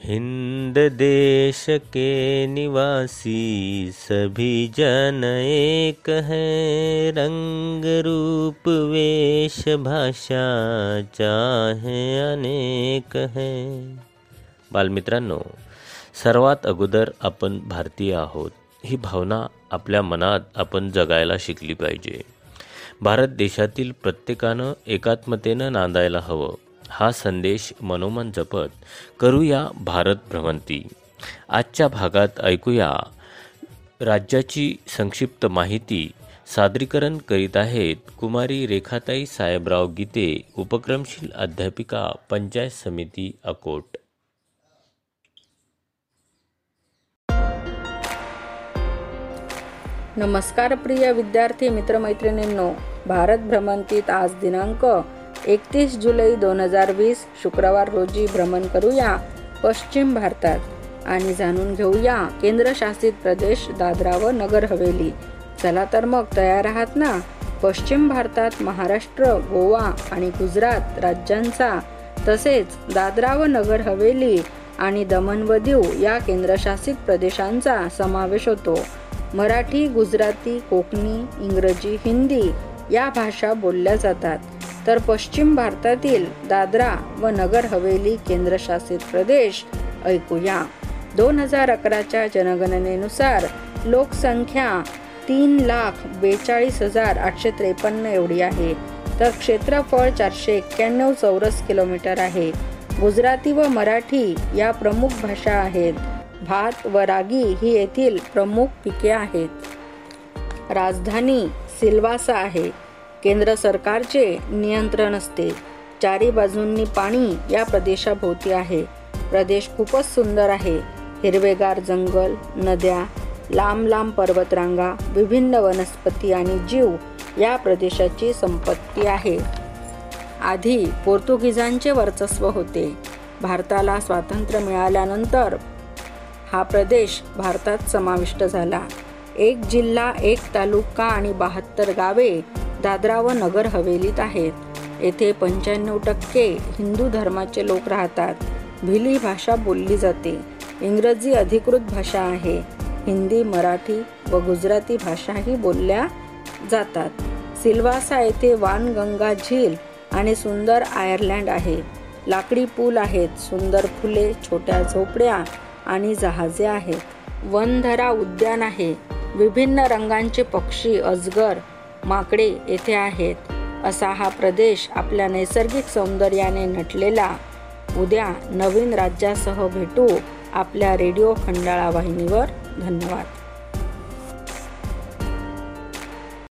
हिंद देश के निवासी सभी जन एक है। रंग रूप वेश भाषा चाहे अनेक है। बालमित्रांनो सर्वात अगोदर आपण भारतीय आहोत ही भावना आपल्या मनात आपण जगायला शिकली पाहिजे. भारत देशातील प्रत्येकानं एकात्मतेनं नांदायला हवं. हा संदेश मनोमन जपत करूया भारत भ्रमंती. आजच्या भागात ऐकूया. राज्याची संक्षिप्त माहिती सादरीकरण करीत आहेत कुमारी रेखाताई साहेबराव गीते उपक्रमशील अध्यापिका पंचायत समिती अकोट. नमस्कार प्रिय विद्यार्थी मित्रमैत्रिणींनो भारत भ्रमंतीत आज दिनांक एकतीस जुलै दोन हजार वीस शुक्रवार रोजी भ्रमण करूया पश्चिम भारतात आणि जाणून घेऊया केंद्रशासित प्रदेश दादरा व नगर हवेली. चला तर मग तयार आहात ना? पश्चिम भारतात महाराष्ट्र गोवा आणि गुजरात राज्यांचा तसेच दादरा व नगर हवेली आणि दमन व दीव या केंद्रशासित प्रदेशांचा समावेश होतो. मराठी गुजराती कोकणी इंग्रजी हिंदी या भाषा बोलल्या जातात. तर पश्चिम भारतातील दादरा व नगर हवेली केंद्रशासित प्रदेश ऐकूया. दोन हजार अकराच्या जनगणनेनुसार लोकसंख्या तीन लाख बेचाळीस हजार आठशे त्रेपन्न एवढी आहे. तर क्षेत्रफळ चारशे एक्क्याण्णव चौरस किलोमीटर आहे. गुजराती व मराठी या प्रमुख भाषा आहेत. भात व रागी ही येथील प्रमुख पिके आहेत. राजधानी सिल्वासा आहे. केंद्र सरकारचे नियंत्रण असते. चारी बाजूंनी पाणी या प्रदेशाभोवती आहे. प्रदेश खूपच सुंदर आहे. हिरवेगार जंगल नद्या लांब लांब पर्वतरांगा विभिन्न वनस्पती आणि जीव या प्रदेशाची संपत्ती आहे. आधी पोर्तुगीजांचे वर्चस्व होते. भारताला स्वातंत्र्य मिळाल्यानंतर हा प्रदेश भारतात समाविष्ट झाला. एक जिल्हा एक तालुका आणि बहात्तर गावे दादरा व नगर हवेलीत आहेत. येथे पंच्याण्णव टक्के हिंदू धर्माचे लोक राहतात. भिली भाषा बोलली जाते. इंग्रजी अधिकृत भाषा आहे. हिंदी मराठी व गुजराती भाषाही बोलल्या जातात. सिल्वासा येथे वानगंगा झील आणि सुंदर आयर्लँड आहे. लाकडी पूल आहेत. सुंदर फुले छोट्या झोपड्या आणि जहाजे आहेत. वनधरा उद्यान आहे. विभिन्न रंगांचे पक्षी अजगर माकडे येथे आहेत. असा हा प्रदेश आपल्या नैसर्गिक सौंदर्याने नटलेला. उद्या नवीन राज्यासह भेटू आपल्या रेडिओ खंडाळा वाहिनीवर. धन्यवाद.